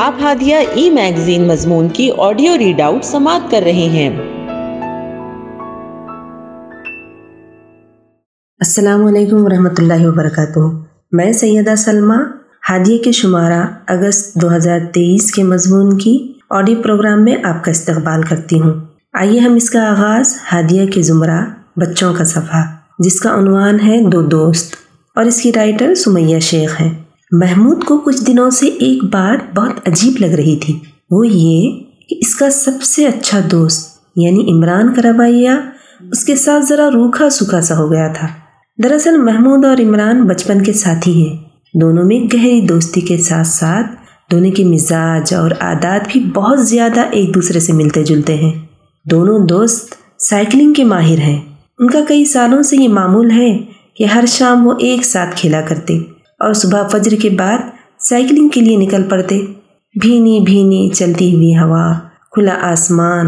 آپ ہادیہ ای میگزین مضمون کی آڈیو ریڈ آؤٹ سماعت کر رہے ہیں۔ السلام علیکم ورحمۃ اللہ وبرکاتہ۔ میں سیدہ سلمہ، ہادیہ کے شمارہ اگست دو ہزار تیئیس کے مضمون کی آڈیو پروگرام میں آپ کا استقبال کرتی ہوں۔ آئیے ہم اس کا آغاز ہادیہ کے زمرہ بچوں کا صفحہ، جس کا عنوان ہے دو دوست، اور اس کی رائٹر سمیہ شیخ ہیں۔ محمود کو کچھ دنوں سے ایک بات بہت عجیب لگ رہی تھی۔ وہ یہ کہ اس کا سب سے اچھا دوست یعنی عمران کا رویہ اس کے ساتھ ذرا روکھا سوکھا سا ہو گیا تھا۔ دراصل محمود اور عمران بچپن کے ساتھی ہیں۔ دونوں میں گہری دوستی کے ساتھ ساتھ دونوں کے مزاج اور عادات بھی بہت زیادہ ایک دوسرے سے ملتے جلتے ہیں۔ دونوں دوست سائیکلنگ کے ماہر ہیں۔ ان کا کئی سالوں سے یہ معمول ہے کہ ہر شام وہ ایک ساتھ کھیلا کرتے۔ اور صبح فجر کے بعد سائیکلنگ کے لیے نکل پڑتے۔ بھینی بھینی چلتی ہوئی ہوا، کھلا آسمان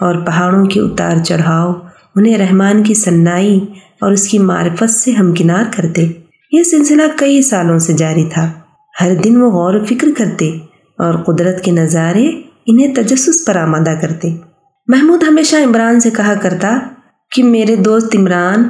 اور پہاڑوں کے اتار چڑھاؤ، انہیں رحمان کی سنائی اور اس کی معرفت سے ہمکنار کرتے۔ یہ سلسلہ کئی سالوں سے جاری تھا۔ ہر دن وہ غور و فکر کرتے اور قدرت کے نظارے انہیں تجسس پر آمادہ کرتے۔ محمود ہمیشہ عمران سے کہا کرتا کہ میرے دوست عمران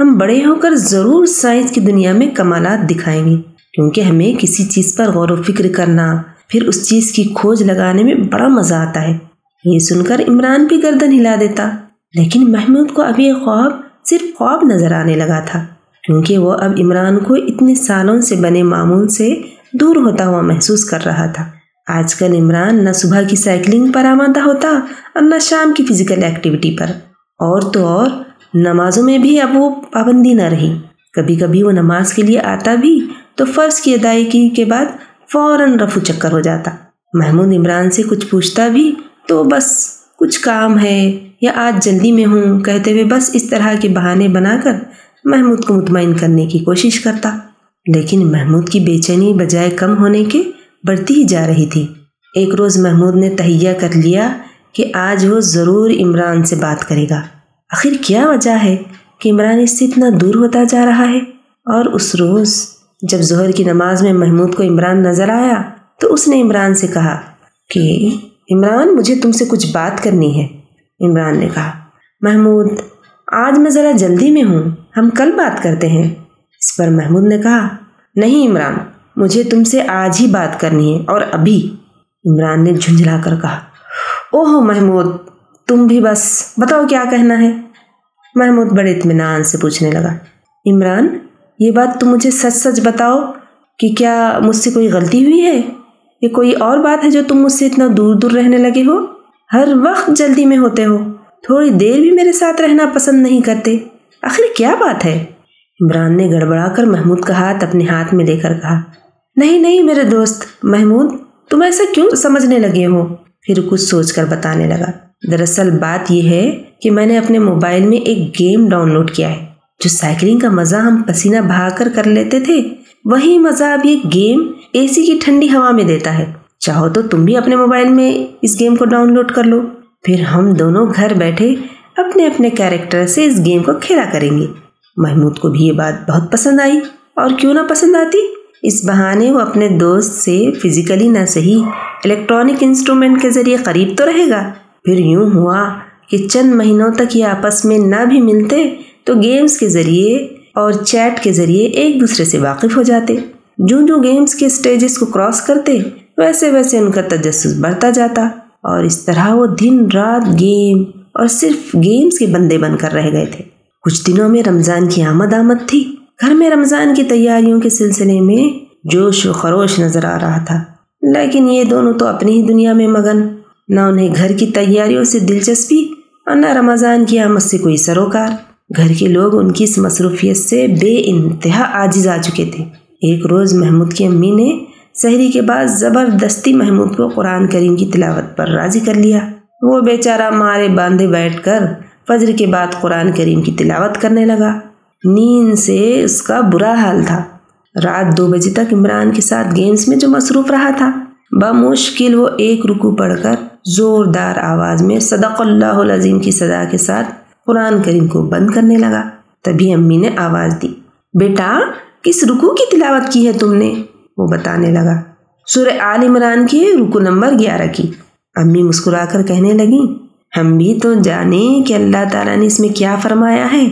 ہم بڑے ہو کر ضرور سائنس کی دنیا میں کمالات دکھائیں گے۔ کیونکہ ہمیں کسی چیز پر غور و فکر کرنا، پھر اس چیز کی کھوج لگانے میں بڑا مزہ آتا ہے۔ یہ سن کر عمران بھی گردن ہلا دیتا۔ لیکن محمود کو اب یہ خواب صرف خواب نظر آنے لگا تھا۔ کیونکہ وہ اب عمران کو اتنے سالوں سے بنے معمول سے دور ہوتا ہوا محسوس کر رہا تھا۔ آج کل عمران نہ صبح کی سائیکلنگ پر آمادہ ہوتا اور نہ شام کی فزیکل ایکٹیویٹی پر۔ اور تو اور نمازوں میں بھی اب وہ پابندی نہ رہی۔ کبھی کبھی وہ نماز کے لیے آتا بھی تو فرض کی ادائیگی کے بعد فوراً رفو چکر ہو جاتا۔ محمود عمران سے کچھ پوچھتا بھی تو بس کچھ کام ہے یا آج جلدی میں ہوں کہتے ہوئے بس اس طرح کے بہانے بنا کر محمود کو مطمئن کرنے کی کوشش کرتا۔ لیکن محمود کی بے چینی بجائے کم ہونے کے بڑھتی ہی جا رہی تھی۔ ایک روز محمود نے تہیا کر لیا کہ آج وہ ضرور عمران سے بات کرے گا۔ آخر کیا وجہ ہے کہ عمران اس سے اتنا دور ہوتا جا رہا ہے؟ اور اس روز جب ظہر کی نماز میں محمود کو عمران نظر آیا تو اس نے عمران سے کہا کہ عمران، مجھے تم سے کچھ بات کرنی ہے۔ عمران نے کہا، محمود، آج میں ذرا جلدی میں ہوں، ہم کل بات کرتے ہیں۔ اس پر محمود نے کہا، نہیں عمران، مجھے تم سے آج ہی بات کرنی ہے، اور ابھی۔ عمران نے جھنجھلا کر کہا اوہ محمود تم بھی بس بتاؤ کیا کہنا ہے؟ محمود بڑے اطمینان سے پوچھنے لگا۔ عمران، یہ بات تم مجھے سچ سچ بتاؤ کہ کیا مجھ سے کوئی غلطی ہوئی ہے؟ یہ کوئی اور بات ہے جو تم مجھ سے اتنا دور دور رہنے لگے ہو؟ ہر وقت جلدی میں ہوتے ہو۔ تھوڑی دیر بھی میرے ساتھ رہنا پسند نہیں کرتے۔ آخر کیا بات ہے؟ عمران نے گڑبڑا کر محمود کا ہاتھ اپنے ہاتھ میں لے کر کہا۔ نہیں نہیں میرے دوست، محمود، تم ایسا کیوں سمجھنے لگے ہو؟ پھر کچھ سوچ کر بتانے لگا۔ دراصل بات یہ ہے کہ میں نے اپنے موبائل میں ایک گیم ڈاؤن لوڈ کیا ہے، جو سائیکلنگ کا مزہ ہم پسینہ بہا کر کر لیتے تھے۔ وہی مزہ اب یہ گیم اے سی کی ٹھنڈی ہوا میں دیتا ہے۔ چاہو تو تم بھی اپنے موبائل میں اس گیم کو ڈاؤن لوڈ کر لو۔ پھر ہم دونوں گھر بیٹھے اپنے اپنے کیریکٹر سے اس گیم کو کھیلا کریں گے۔ محمود کو بھی یہ بات بہت پسند آئی۔ اور کیوں نہ پسند آتی؟ اس بہانے وہ اپنے دوست سے فزیکلی نہ صحیح الیکٹرانک انسٹرومنٹ کے ذریعے قریب تو رہے گا۔ پھر یوں ہوا کہ چند مہینوں تک یہ آپس میں نہ بھی ملتے تو گیمز کے ذریعے اور چیٹ کے ذریعے ایک دوسرے سے واقف ہو جاتے۔ جو جو گیمز کے سٹیجز کو کراس کرتے، ویسے ویسے ان کا تجسس بڑھتا جاتا۔ اور اس طرح وہ دن رات گیم اور صرف گیمز کے بندے بن کر رہ گئے تھے۔ کچھ دنوں میں رمضان کی آمد آمد تھی۔ گھر میں رمضان کی تیاریوں کے سلسلے میں جوش و خروش نظر آ رہا تھا۔ لیکن یہ دونوں تو اپنی ہی دنیا میں مگن۔ نہ انہیں گھر کی تیاریوں سے دلچسپی اور نہ رمضان کی آمد سے کوئی سروکار۔ گھر کے لوگ ان کی اس مصروفیت سے بے انتہا عاجز آ چکے تھے۔ ایک روز محمود کی امی نے سحری کے بعد زبردستی محمود کو قرآن کریم کی تلاوت پر راضی کر لیا۔ وہ بیچارہ مارے باندھے بیٹھ کر فجر کے بعد قرآن کریم کی تلاوت کرنے لگا۔ نیند سے اس کا برا حال تھا۔ رات دو بجے تک عمران کے ساتھ گیمز میں جو مصروف رہا تھا۔ بمشکل وہ ایک رکو پڑھ کر زوردار آواز میں صدق اللہ العظیم کی صدا کے ساتھ قرآن کریم کو بند کرنے لگا۔ تبھی امی نے آواز دی، بیٹا، کس رکو کی تلاوت کی ہے تم نے؟ وہ بتانے لگا۔ سورہ آل عمران کے رکو نمبر گیارہ کی۔ امی مسکرا کر کہنے لگی ہم بھی تو جانیں کہ اللہ تعالیٰ نے اس میں کیا فرمایا ہے۔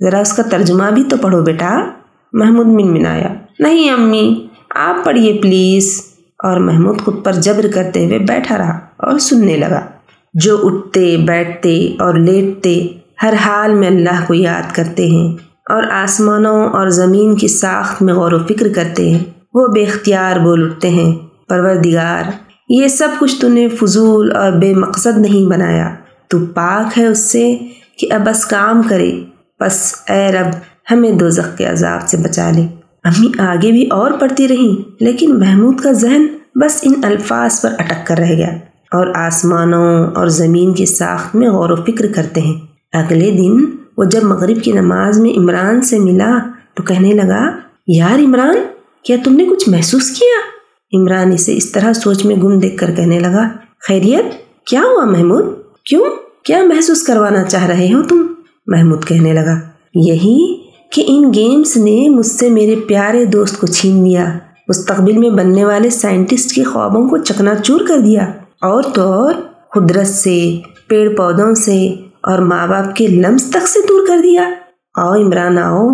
ذرا اس کا ترجمہ بھی تو پڑھو بیٹا۔ محمود من منایا، نہیں امی، آپ پڑھیے پلیز۔ اور محمود خود پر جبر کرتے ہوئے بیٹھا رہا اور سننے لگا۔ جو اٹھتے، بیٹھتے اور لیٹتے ہر حال میں اللہ کو یاد کرتے ہیں اور آسمانوں اور زمین کی ساخت میں غور و فکر کرتے ہیں۔ وہ بے اختیار بول اٹھتے ہیں۔ پروردگار، یہ سب کچھ تو نے فضول اور بے مقصد نہیں بنایا۔ تو پاک ہے اس سے کہ اب بس کام کرے۔ بس اے رب، ہمیں دو کے عذاب سے بچا لے۔ امی آگے بھی اور پڑھتی رہیں لیکن محمود کا ذہن بس ان الفاظ پر اٹک کر رہ گیا۔ اور آسمانوں اور زمین کی ساخت میں غور و فکر کرتے ہیں۔ اگلے دن وہ جب مغرب کی نماز میں عمران سے ملا تو کہنے لگا، یار عمران، کیا تم نے کچھ محسوس کیا؟ عمران اسے اس طرح سوچ میں گم دیکھ کر کہنے لگا، خیریت، کیا ہوا محمود؟ کیوں؟ کیا محسوس کروانا چاہ رہے ہو تم؟ محمود کہنے لگا، یہی کہ ان گیمز نے مجھ سے میرے پیارے دوست کو چھین لیا۔ مستقبل میں بننے والے سائنٹسٹ کے خوابوں کو چکنا چور کر دیا۔ اور تو اور قدرت سے، پیڑ پودوں سے اور ماں باپ کے لمس تک سے دور کر دیا۔ آؤ عمران، آؤ۔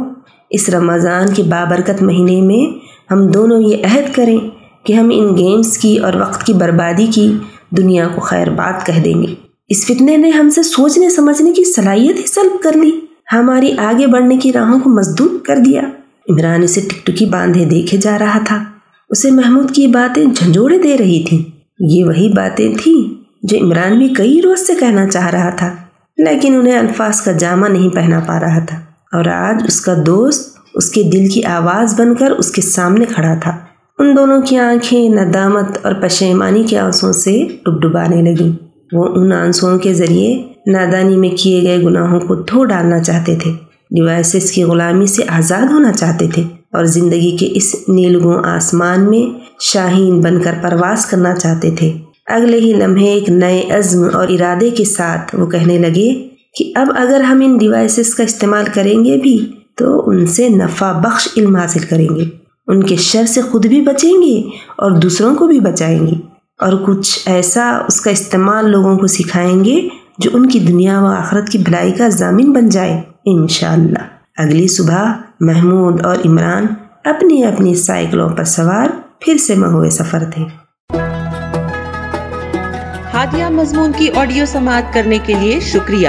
اس رمضان کے بابرکت مہینے میں ہم دونوں یہ عہد کریں کہ ہم ان گیمز کی اور وقت کی بربادی کی دنیا کو خیر بات کہہ دیں گے۔ اس فتنے نے ہم سے سوچنے، سمجھنے کی صلاحیت ہی سلب کر لی۔ ہماری آگے بڑھنے کی راہوں کو مزدور کر دیا۔ عمران اسے ٹک ٹکی باندھے دیکھے جا رہا تھا۔ اسے محمود کی باتیں جھنجھوڑے دے رہی تھیں۔ یہ وہی باتیں تھیں جو عمران بھی کئی روز سے کہنا چاہ رہا تھا، لیکن انہیں الفاظ کا جامع نہیں پہنا پا رہا تھا۔ اور آج اس کا دوست اس کے دل کی آواز بن کر اس کے سامنے کھڑا تھا۔ ان دونوں کی آنکھیں ندامت اور پشیمانی کے آنسوں سے ڈب ڈبانے لگیں۔ وہ ان آنسوؤں کے ذریعے نادانی میں کیے گئے گناہوں کو دھو ڈالنا چاہتے تھے، ڈیوائسز کی غلامی سے آزاد ہونا چاہتے تھے اور زندگی کے اس نیلگوں آسمان میں شاہین بن کر پرواز کرنا چاہتے تھے۔ اگلے ہی لمحے ایک نئے عزم اور ارادے کے ساتھ وہ کہنے لگے کہ اب اگر ہم ان ڈیوائسز کا استعمال کریں گے بھی تو ان سے نفع بخش علم حاصل کریں گے۔ ان کے شر سے خود بھی بچیں گے اور دوسروں کو بھی بچائیں گے۔ اور کچھ ایسا اس کا استعمال لوگوں کو سکھائیں گے جو ان کی دنیا و آخرت کی بھلائی کا ضامن بن جائے، انشاءاللہ۔ اگلی صبح محمود اور عمران اپنی اپنی سائیکلوں پر سوار پھر سے مہوے سفر تھے۔ ہادیہ مضمون کی آڈیو سماعت کرنے کے لیے شکریہ۔